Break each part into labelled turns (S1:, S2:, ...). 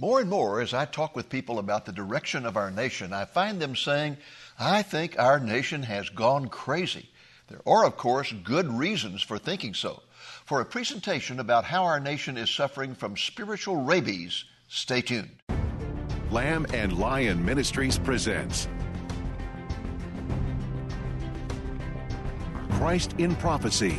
S1: More and more, as I talk with people about the direction of our nation, I find them saying, I think our nation has gone crazy. There are, of course, good reasons for thinking so. For a presentation about how our nation is suffering from spiritual rabies, stay tuned.
S2: Lamb and Lion Ministries presents Christ in Prophecy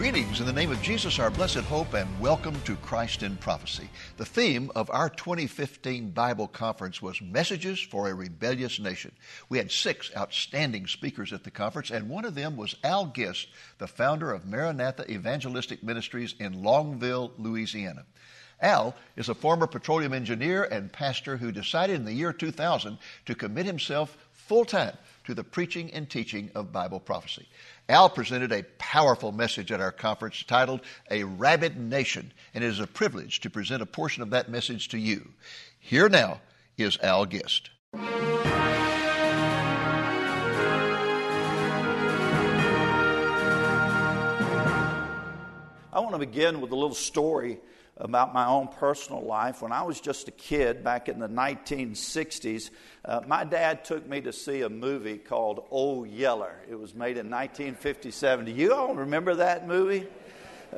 S1: Greetings in the name of Jesus, our blessed hope, and welcome to Christ in Prophecy. The theme of our 2015 Bible conference was Messages for a Rebellious Nation. We had six outstanding speakers at the conference, and one of them was Al Gist, the founder of Maranatha Evangelistic Ministries in Longville, Louisiana. Al is a former petroleum engineer and pastor who decided in the year 2000 to commit himself full time to the preaching and teaching of Bible prophecy. Al presented a powerful message at our conference titled A Rabid Nation, and it is a privilege to present a portion of that message to you. Here now is Al Gist.
S3: I want to begin with a little story about my own personal life. When I was just a kid back in the 1960s, uh, my dad took me to see a movie called Old Yeller. It was made in 1957. Do you all remember that movie?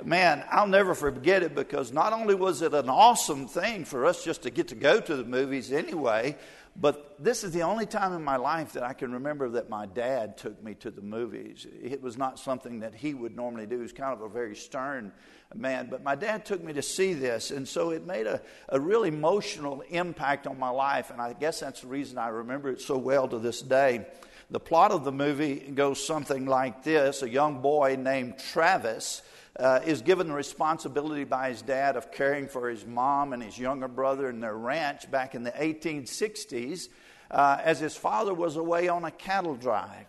S3: Man, I'll never forget it because not only was it an awesome thing for us just to get to go to the movies anyway, but this is the only time in my life that I can remember that my dad took me to the movies. It was not something that he would normally do. He's kind of a very stern man. But my dad took me to see this, and so it made a, a real emotional impact on my life. And I guess that's the reason I remember it so well to this day. The plot of the movie goes something like this A young boy named Travis. Uh, is given the responsibility by his dad of caring for his mom and his younger brother in their ranch back in the 1860s uh, as his father was away on a cattle drive.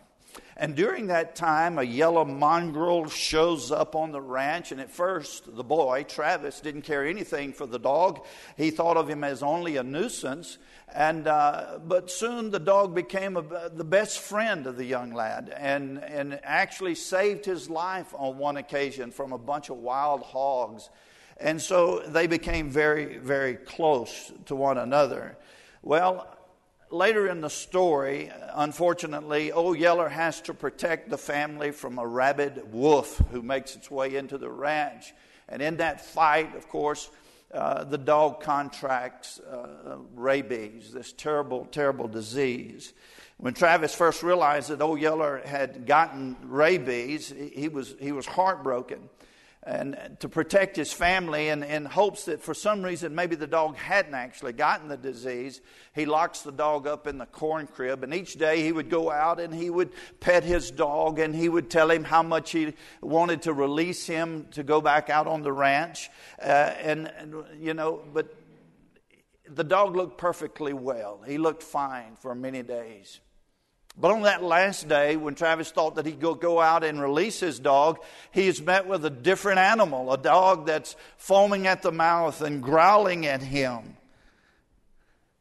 S3: And during that time, a yellow mongrel shows up on the ranch. And at first, the boy, Travis, didn't care anything for the dog. He thought of him as only a nuisance. And, uh, but soon the dog became a, the best friend of the young lad and, and actually saved his life on one occasion from a bunch of wild hogs. And so they became very, very close to one another. Well, later in the story, unfortunately, Old Yeller has to protect the family from a rabid wolf who makes its way into the ranch. And in that fight, of course, uh, the dog contracts uh, rabies, this terrible, terrible disease. When Travis first realized that Old Yeller had gotten rabies, he was, he was heartbroken and to protect his family and in hopes that for some reason maybe the dog hadn't actually gotten the disease. He locks the dog up in the corn crib and each day he would go out and he would pet his dog and he would tell him how much he wanted to release him to go back out on the ranch. Uh, and, and you know but the dog looked perfectly well. He looked fine for many days but on that last day, when Travis thought that he'd go, out and release his dog, he is met with a different animal, a dog that's foaming at the mouth and growling at him.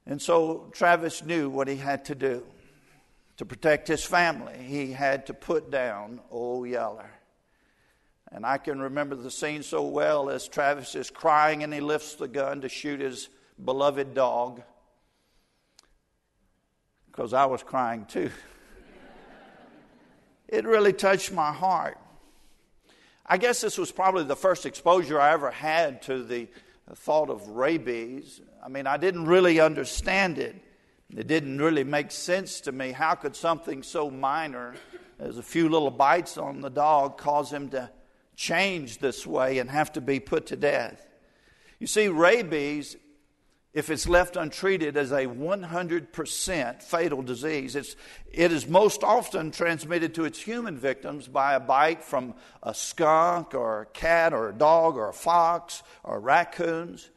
S3: And so Travis knew what he had to do to protect his family. He had to put down Old Yeller. And I can remember the scene so well as Travis is crying and he lifts the gun to shoot his beloved dog because I was crying too. it really touched my heart. I guess this was probably the first exposure I ever had to the thought of rabies. I mean, I didn't really understand it. It didn't really make sense to me. How could something so minor as a few little bites on the dog cause him to change this way and have to be put to death? You see, rabies if it's left untreated, as a 100% fatal disease. It's, it is most often transmitted to its human victims by a bite from a skunk or a cat or a dog or a fox or raccoons.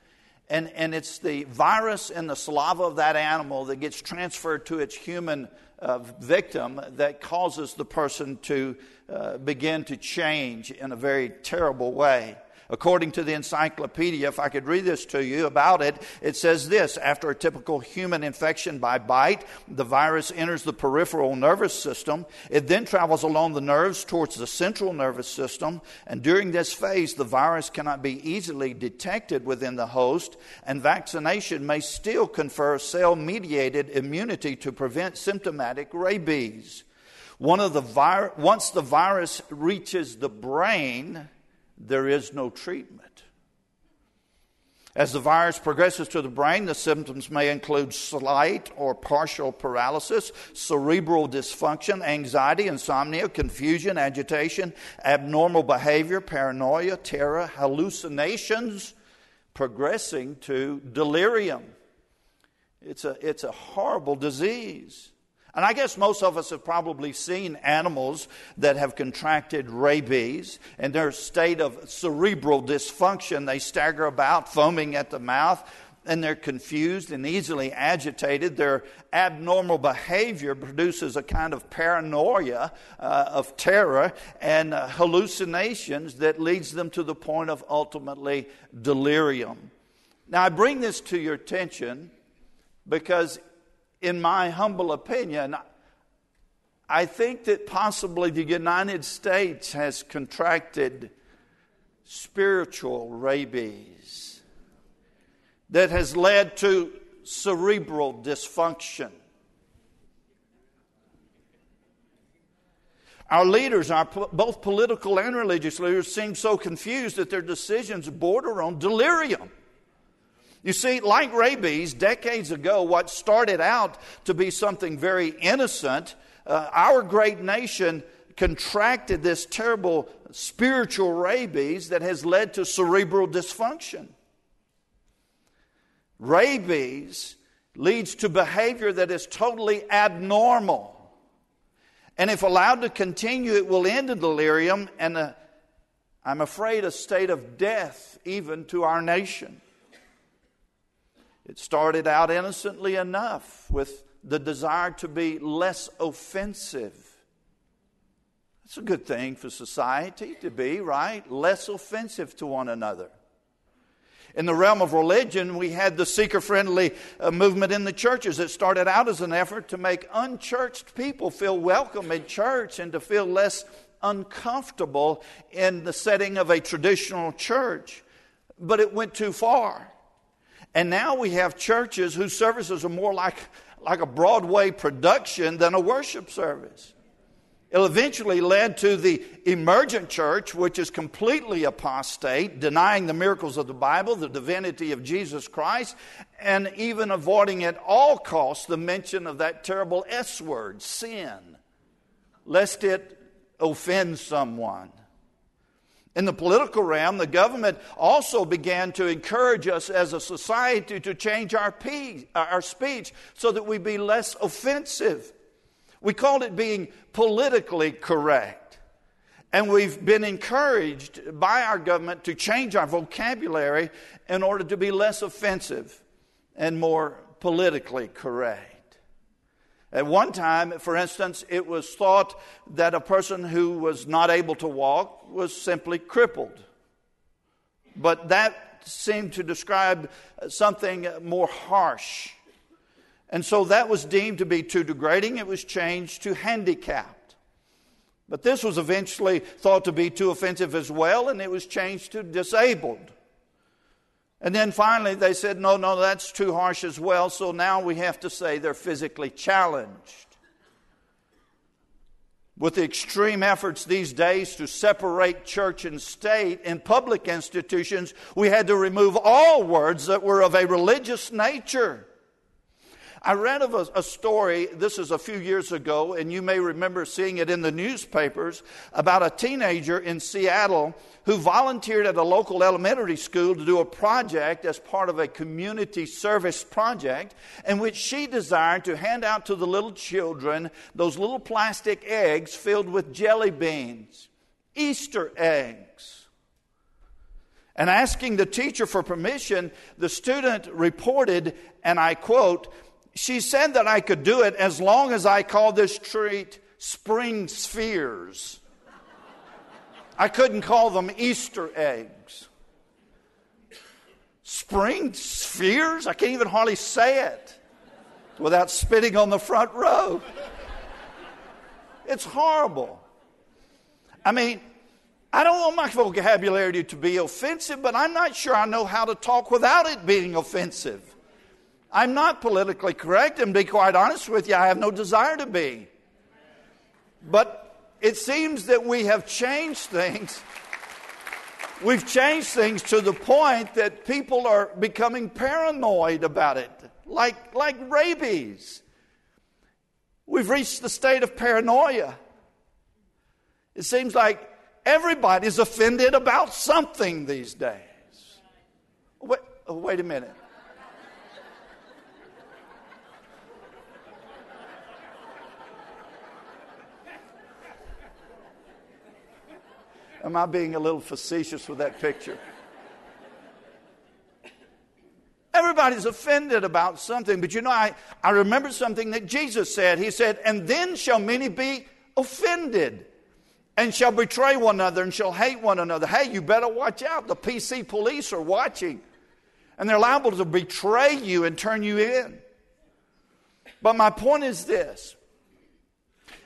S3: And, and it's the virus in the saliva of that animal that gets transferred to its human uh, victim that causes the person to uh, begin to change in a very terrible way. According to the encyclopedia, if I could read this to you about it, it says this After a typical human infection by bite, the virus enters the peripheral nervous system. It then travels along the nerves towards the central nervous system. And during this phase, the virus cannot be easily detected within the host, and vaccination may still confer cell mediated immunity to prevent symptomatic rabies. One of the vir- once the virus reaches the brain, there is no treatment. As the virus progresses to the brain, the symptoms may include slight or partial paralysis, cerebral dysfunction, anxiety, insomnia, confusion, agitation, abnormal behavior, paranoia, terror, hallucinations, progressing to delirium. It's a, it's a horrible disease. And I guess most of us have probably seen animals that have contracted rabies and their state of cerebral dysfunction. They stagger about, foaming at the mouth, and they're confused and easily agitated. Their abnormal behavior produces a kind of paranoia uh, of terror and uh, hallucinations that leads them to the point of ultimately delirium. Now, I bring this to your attention because in my humble opinion, I think that possibly the United States has contracted spiritual rabies that has led to cerebral dysfunction. Our leaders, our, both political and religious leaders, seem so confused that their decisions border on delirium. You see, like rabies, decades ago, what started out to be something very innocent, uh, our great nation contracted this terrible spiritual rabies that has led to cerebral dysfunction. Rabies leads to behavior that is totally abnormal. And if allowed to continue, it will end in delirium and, a, I'm afraid, a state of death even to our nation. It started out innocently enough with the desire to be less offensive. That's a good thing for society to be, right? Less offensive to one another. In the realm of religion, we had the seeker friendly uh, movement in the churches. It started out as an effort to make unchurched people feel welcome in church and to feel less uncomfortable in the setting of a traditional church. But it went too far. And now we have churches whose services are more like, like a Broadway production than a worship service. It eventually led to the emergent church, which is completely apostate, denying the miracles of the Bible, the divinity of Jesus Christ, and even avoiding at all costs the mention of that terrible S word, sin, lest it offend someone. In the political realm, the government also began to encourage us as a society to change our, our speech so that we be less offensive. We called it being politically correct. And we've been encouraged by our government to change our vocabulary in order to be less offensive and more politically correct. At one time, for instance, it was thought that a person who was not able to walk was simply crippled. But that seemed to describe something more harsh. And so that was deemed to be too degrading. It was changed to handicapped. But this was eventually thought to be too offensive as well, and it was changed to disabled. And then finally they said, no, no, that's too harsh as well, so now we have to say they're physically challenged. With the extreme efforts these days to separate church and state in public institutions, we had to remove all words that were of a religious nature. I read of a, a, story, this is a few years ago, and you may remember seeing it in the newspapers, about a teenager in Seattle who volunteered at a local elementary school to do a project as part of a community service project in which she desired to hand out to the little children those little plastic eggs filled with jelly beans, Easter eggs. And asking the teacher for permission, the student reported, and I quote, she said that I could do it as long as I called this treat spring spheres. I couldn't call them Easter eggs. Spring spheres? I can't even hardly say it without spitting on the front row. It's horrible. I mean, I don't want my vocabulary to be offensive, but I'm not sure I know how to talk without it being offensive. I'm not politically correct, and to be quite honest with you, I have no desire to be. But it seems that we have changed things. We've changed things to the point that people are becoming paranoid about it, like, like rabies. We've reached the state of paranoia. It seems like everybody's offended about something these days. Wait, oh, wait a minute. Am I being a little facetious with that picture? Everybody's offended about something, but you know, I, I remember something that Jesus said. He said, And then shall many be offended and shall betray one another and shall hate one another. Hey, you better watch out. The PC police are watching, and they're liable to betray you and turn you in. But my point is this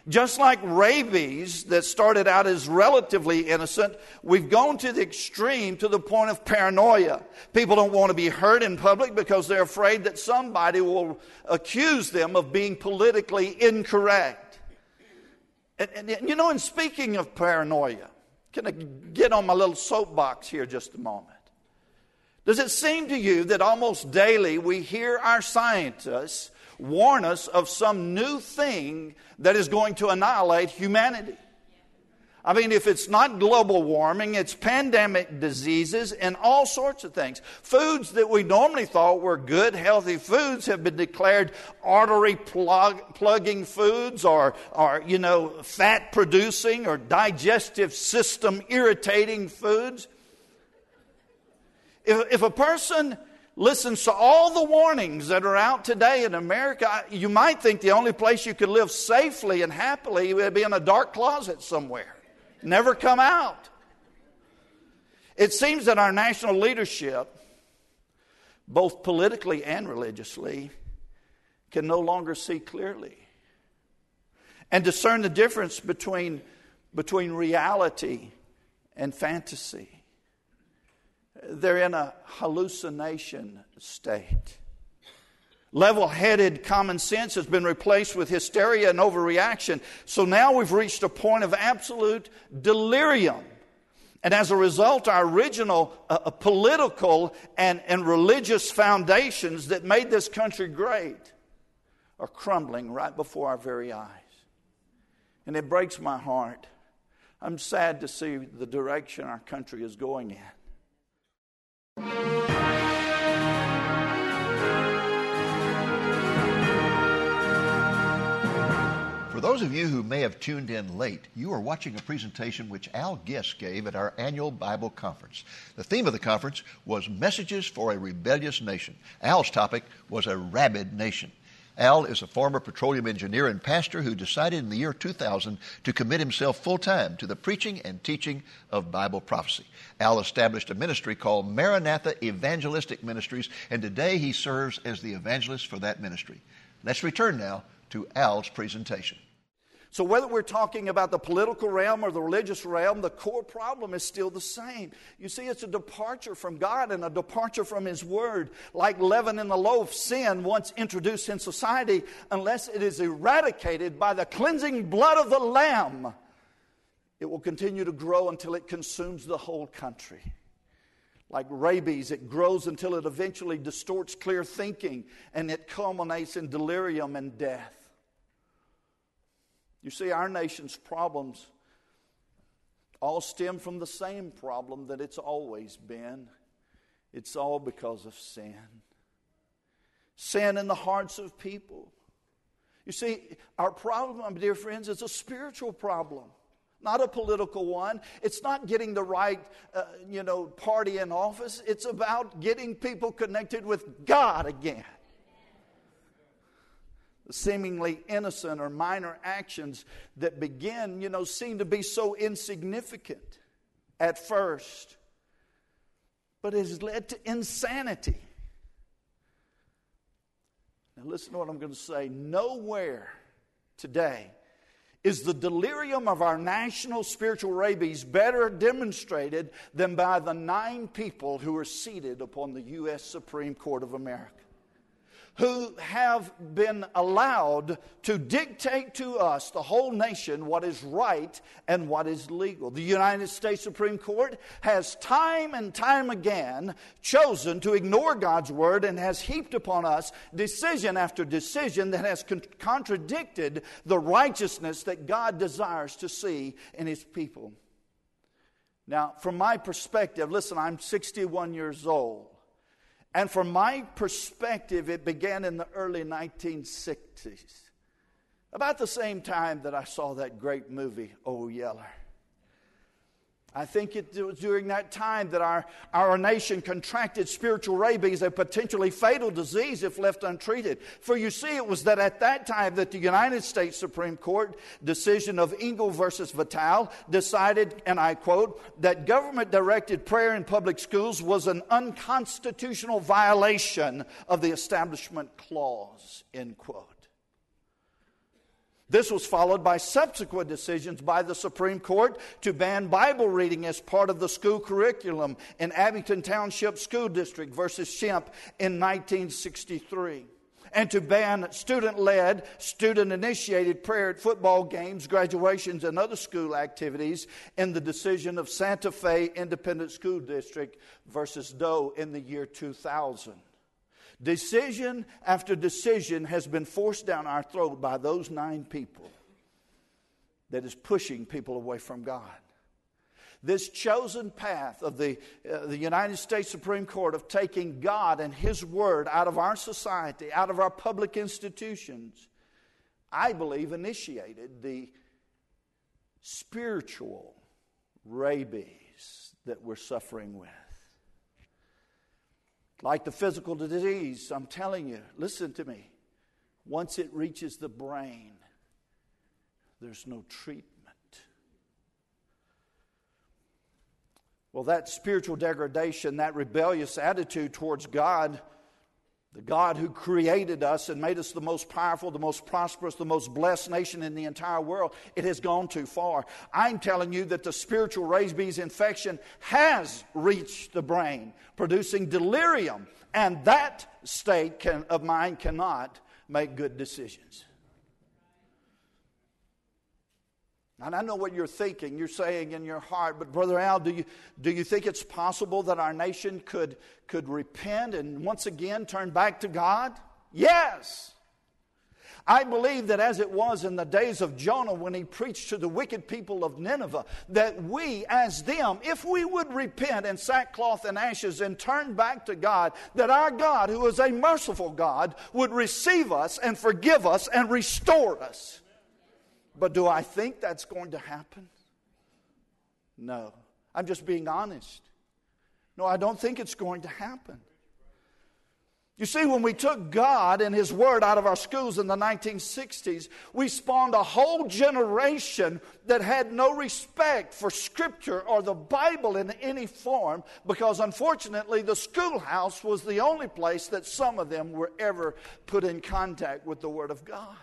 S3: just like rabies that started out as relatively innocent, we've gone to the extreme to the point of paranoia. People don't want to be hurt in public because they're afraid that somebody will accuse them of being politically incorrect. And, and, and you know, in speaking of paranoia, can I get on my little soapbox here just a moment? Does it seem to you that almost daily we hear our scientists warn us of some new thing that is going to annihilate humanity. I mean, if it's not global warming, it's pandemic diseases and all sorts of things. Foods that we normally thought were good, healthy foods have been declared artery plug, plugging foods or, or, you know, fat producing or digestive system irritating foods. If, if a person listens to all the warnings that are out today in America, you might think the only place you could live safely and happily would be in a dark closet somewhere, never come out. It seems that our national leadership, both politically and religiously, can no longer see clearly and discern the difference between, between reality and fantasy they're in a hallucination state. Level headed common sense has been replaced with hysteria and overreaction. So now we've reached a point of absolute delirium. And as a result, our original uh, uh, political and, and religious foundations that made this country great are crumbling right before our very eyes. And it breaks my heart. I'm sad to see the direction our country is going in.
S1: For those of you who may have tuned in late, you are watching a presentation which Al Gist gave at our annual Bible conference. The theme of the conference was Messages for a Rebellious Nation. Al's topic was a rabid nation. Al is a former petroleum engineer and pastor who decided in the year 2000 to commit himself full time to the preaching and teaching of Bible prophecy. Al established a ministry called Maranatha Evangelistic Ministries, and today he serves as the evangelist for that ministry. Let's return now to Al's presentation.
S3: So, whether we're talking about the political realm or the religious realm, the core problem is still the same. You see, it's a departure from God and a departure from His Word. Like leaven in the loaf, sin, once introduced in society, unless it is eradicated by the cleansing blood of the Lamb, it will continue to grow until it consumes the whole country. Like rabies, it grows until it eventually distorts clear thinking and it culminates in delirium and death. You see, our nation's problems all stem from the same problem that it's always been. It's all because of sin. Sin in the hearts of people. You see, our problem, my dear friends, is a spiritual problem, not a political one. It's not getting the right, uh, you know, party in office. It's about getting people connected with God again. Seemingly innocent or minor actions that begin, you know, seem to be so insignificant at first, but has led to insanity. Now, listen to what I'm going to say. Nowhere today is the delirium of our national spiritual rabies better demonstrated than by the nine people who are seated upon the U.S. Supreme Court of America who have been allowed to dictate to us, the whole nation, what is right and what is legal. The United States Supreme Court has time and time again chosen to ignore God's word and has heaped upon us decision after decision that has con- contradicted the righteousness that God desires to see in His people. Now, from my perspective, listen, I'm 61 years old. And from my perspective, it began in the early 1960s, about the same time that I saw that great movie, Oh Yeller. I think it was during that time that our, our nation contracted spiritual rabies, a potentially fatal disease if left untreated. For you see, it was that at that time that the United States Supreme Court decision of Engel versus Vitale decided, and I quote, that government directed prayer in public schools was an unconstitutional violation of the Establishment Clause, end quote. This was followed by subsequent decisions by the Supreme Court to ban Bible reading as part of the school curriculum in Abington Township School District versus Schempp in 1963 and to ban student led, student initiated prayer at football games, graduations, and other school activities in the decision of Santa Fe Independent School District versus Doe in the year 2000. Decision after decision has been forced down our throat by those nine people that is pushing people away from God. This chosen path of the, uh, the United States Supreme Court of taking God and His Word out of our society, out of our public institutions, I believe initiated the spiritual rabies that we're suffering with. Like the physical disease, I'm telling you, listen to me. Once it reaches the brain, there's no treatment. Well, that spiritual degradation, that rebellious attitude towards God, the God who created us and made us the most powerful, the most prosperous, the most blessed nation in the entire world, it has gone too far. I'm telling you that the spiritual rabies infection has reached the brain, producing delirium, and that state can, of mind cannot make good decisions. And I know what you're thinking. You're saying in your heart, but Brother Al, do you, do you think it's possible that our nation could, could repent and once again turn back to God? Yes. I believe that as it was in the days of Jonah when he preached to the wicked people of Nineveh, that we, as them, if we would repent in sackcloth and ashes and turn back to God, that our God, who is a merciful God, would receive us and forgive us and restore us. But do I think that's going to happen? No. I'm just being honest. No, I don't think it's going to happen. You see, when we took God and His Word out of our schools in the 1960s, we spawned a whole generation that had no respect for Scripture or the Bible in any form because, unfortunately, the schoolhouse was the only place that some of them were ever put in contact with the Word of God.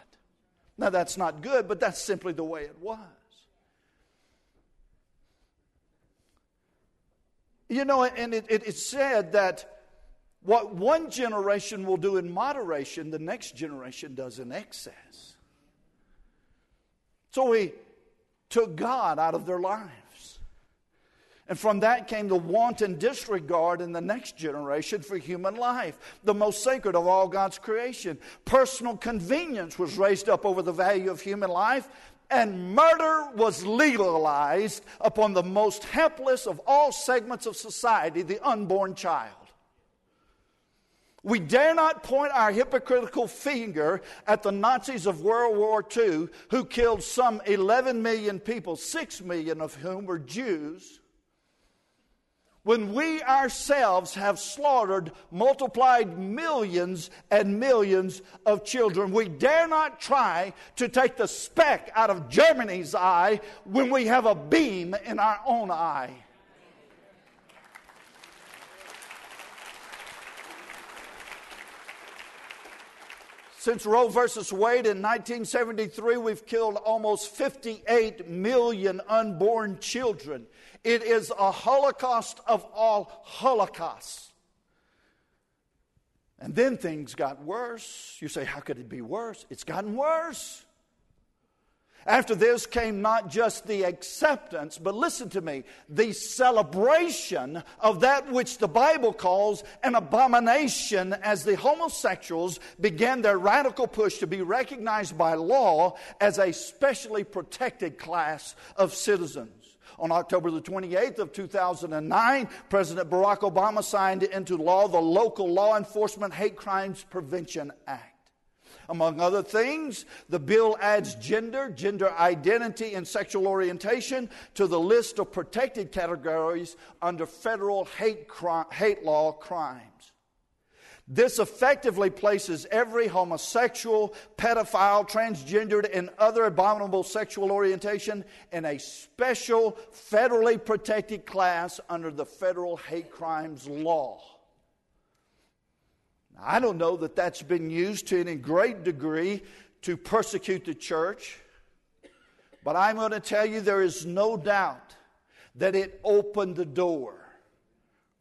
S3: Now, that's not good, but that's simply the way it was. You know, and it, it, it's said that what one generation will do in moderation, the next generation does in excess. So we took God out of their lives. And from that came the wanton disregard in the next generation for human life, the most sacred of all God's creation. Personal convenience was raised up over the value of human life, and murder was legalized upon the most helpless of all segments of society, the unborn child. We dare not point our hypocritical finger at the Nazis of World War II who killed some 11 million people, 6 million of whom were Jews when we ourselves have slaughtered, multiplied millions and millions of children. We dare not try to take the speck out of Germany's eye when we have a beam in our own eye. Since Roe versus Wade in 1973, we've killed almost 58 million unborn children. It is a holocaust of all holocausts. And then things got worse. You say, how could it be worse? It's gotten worse. After this came not just the acceptance, but listen to me, the celebration of that which the Bible calls an abomination as the homosexuals began their radical push to be recognized by law as a specially protected class of citizens. On October the 28th of 2009, President Barack Obama signed into law the Local Law Enforcement Hate Crimes Prevention Act. Among other things, the bill adds gender, gender identity, and sexual orientation to the list of protected categories under federal hate, hate law crimes. This effectively places every homosexual, pedophile, transgendered, and other abominable sexual orientation in a special federally protected class under the federal hate crimes law. I don't know that that's been used to any great degree to persecute the church, but I'm going to tell you there is no doubt that it opened the door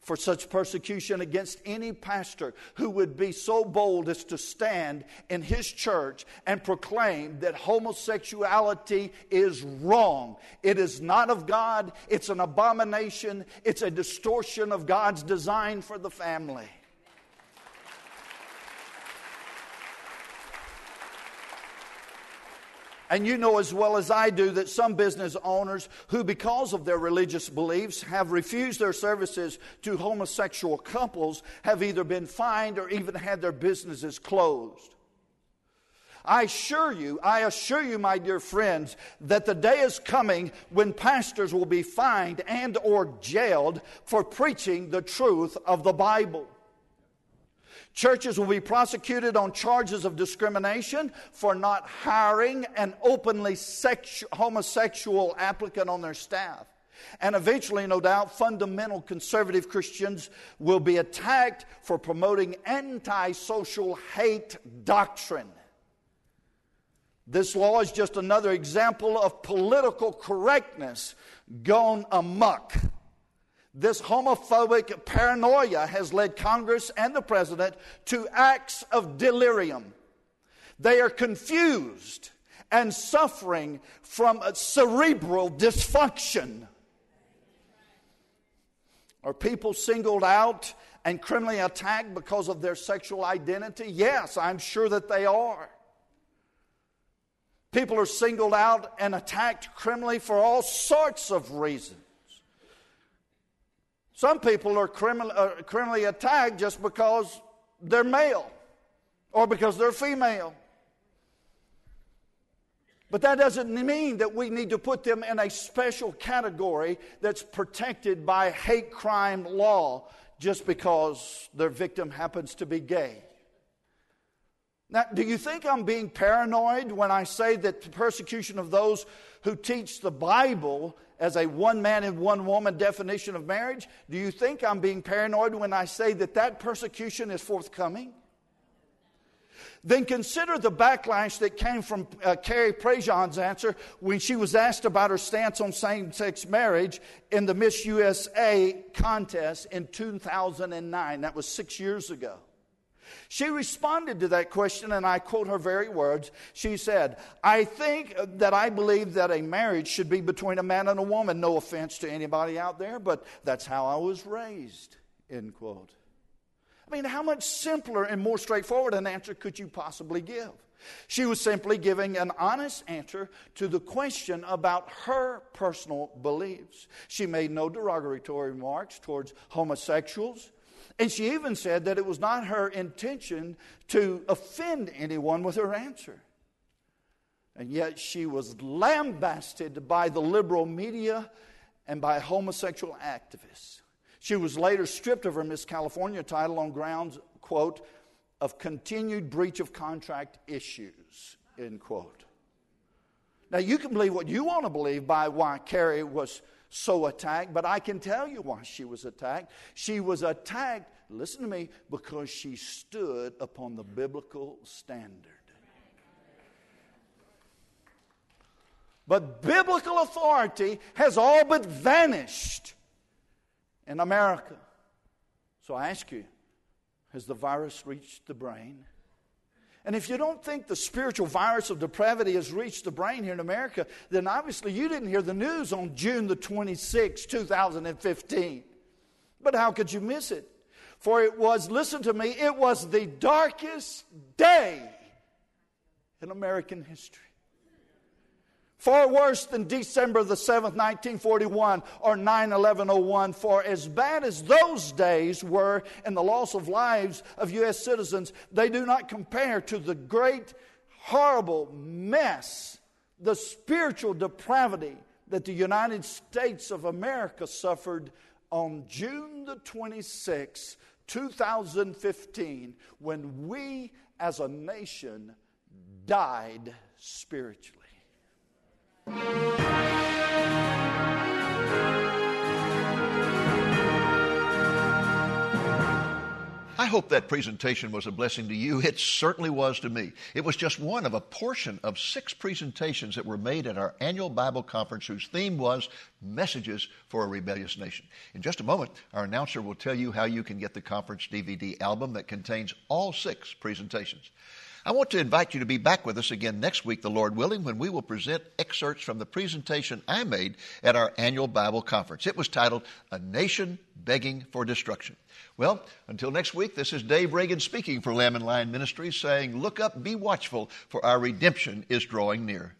S3: for such persecution against any pastor who would be so bold as to stand in his church and proclaim that homosexuality is wrong. It is not of God, it's an abomination, it's a distortion of God's design for the family. And you know as well as I do that some business owners who, because of their religious beliefs, have refused their services to homosexual couples have either been fined or even had their businesses closed. I assure you, I assure you, my dear friends, that the day is coming when pastors will be fined and or jailed for preaching the truth of the Bible. Churches will be prosecuted on charges of discrimination for not hiring an openly sexu- homosexual applicant on their staff. And eventually, no doubt, fundamental conservative Christians will be attacked for promoting antisocial hate doctrine. This law is just another example of political correctness gone amuck. This homophobic paranoia has led Congress and the president to acts of delirium. They are confused and suffering from cerebral dysfunction. Are people singled out and criminally attacked because of their sexual identity? Yes, I'm sure that they are. People are singled out and attacked criminally for all sorts of reasons. Some people are uh, criminally attacked just because they're male or because they're female. But that doesn't mean that we need to put them in a special category that's protected by hate crime law just because their victim happens to be gay. Now, do you think I'm being paranoid when I say that the persecution of those who teach the Bible as a one man and one woman definition of marriage? Do you think I'm being paranoid when I say that that persecution is forthcoming? Then consider the backlash that came from uh, Carrie Prejean's answer when she was asked about her stance on same sex marriage in the Miss USA contest in 2009. That was six years ago. She responded to that question, and I quote her very words. She said, I think that I believe that a marriage should be between a man and a woman. No offense to anybody out there, but that's how I was raised. End quote. I mean, how much simpler and more straightforward an answer could you possibly give? She was simply giving an honest answer to the question about her personal beliefs. She made no derogatory remarks towards homosexuals. And she even said that it was not her intention to offend anyone with her answer. And yet she was lambasted by the liberal media and by homosexual activists. She was later stripped of her Miss California title on grounds, quote, of continued breach of contract issues, end quote. Now, you can believe what you want to believe by why Carrie was so attacked, but I can tell you why she was attacked. She was attacked, listen to me, because she stood upon the biblical standard. But biblical authority has all but vanished in America. So I ask you, has the virus reached the brain? And if you don't think the spiritual virus of depravity has reached the brain here in America, then obviously you didn't hear the news on June the 26th, 2015. But how could you miss it? For it was, listen to me, it was the darkest day in American history. Far worse than December the 7th, 1941 or 9 11 01. For as bad as those days were in the loss of lives of U.S. citizens, they do not compare to the great, horrible mess, the spiritual depravity that the United States of America suffered on June the 26th, 2015, when we as a nation died spiritually.
S1: I hope that presentation was a blessing to you. It certainly was to me. It was just one of a portion of six presentations that were made at our annual Bible conference whose theme was Messages for a Rebellious Nation. In just a moment, our announcer will tell you how you can get the conference DVD album that contains all six presentations. I want to invite you to be back with us again next week, the Lord willing, when we will present excerpts from the presentation I made at our annual Bible conference. It was titled A Nation Begging for Destruction. Well, until next week, this is Dave Reagan speaking for Lamb and Lion Ministries saying, Look up, be watchful, for our redemption is drawing near.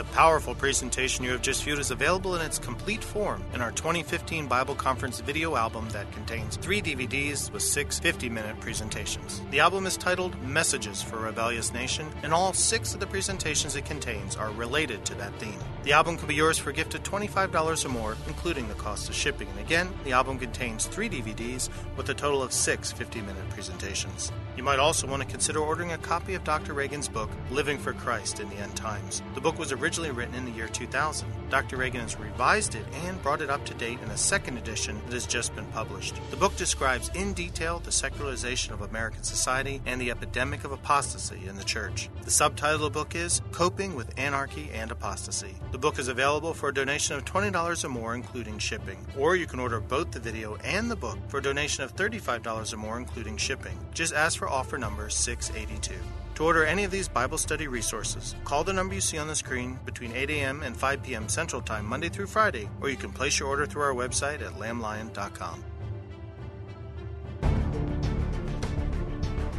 S4: The powerful presentation you have just viewed is available in its complete form in our 2015 Bible Conference video album that contains three DVDs with six 50 minute presentations. The album is titled Messages for a Rebellious Nation, and all six of the presentations it contains are related to that theme. The album can be yours for a gift of $25 or more, including the cost of shipping. And again, the album contains three DVDs with a total of six 50 minute presentations. You might also want to consider ordering a copy of Dr. Reagan's book, Living for Christ in the End Times. The book was originally written in the year 2000. Dr. Reagan has revised it and brought it up to date in a second edition that has just been published. The book describes in detail the secularization of American society and the epidemic of apostasy in the church. The subtitle of the book is Coping with Anarchy and Apostasy. The book is available for a donation of $20 or more, including shipping. Or you can order both the video and the book for a donation of $35 or more, including shipping. Just ask for offer number 682. To order any of these Bible study resources, call the number you see on the screen between 8 a.m. and 5 p.m. Central Time, Monday through Friday, or you can place your order through our website at lamblion.com.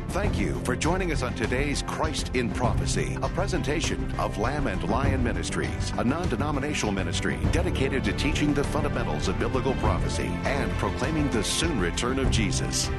S2: Thank you for joining us on today's Christ in Prophecy, a presentation of Lamb and Lion Ministries, a non denominational ministry dedicated to teaching the fundamentals of biblical prophecy and proclaiming the soon return of Jesus.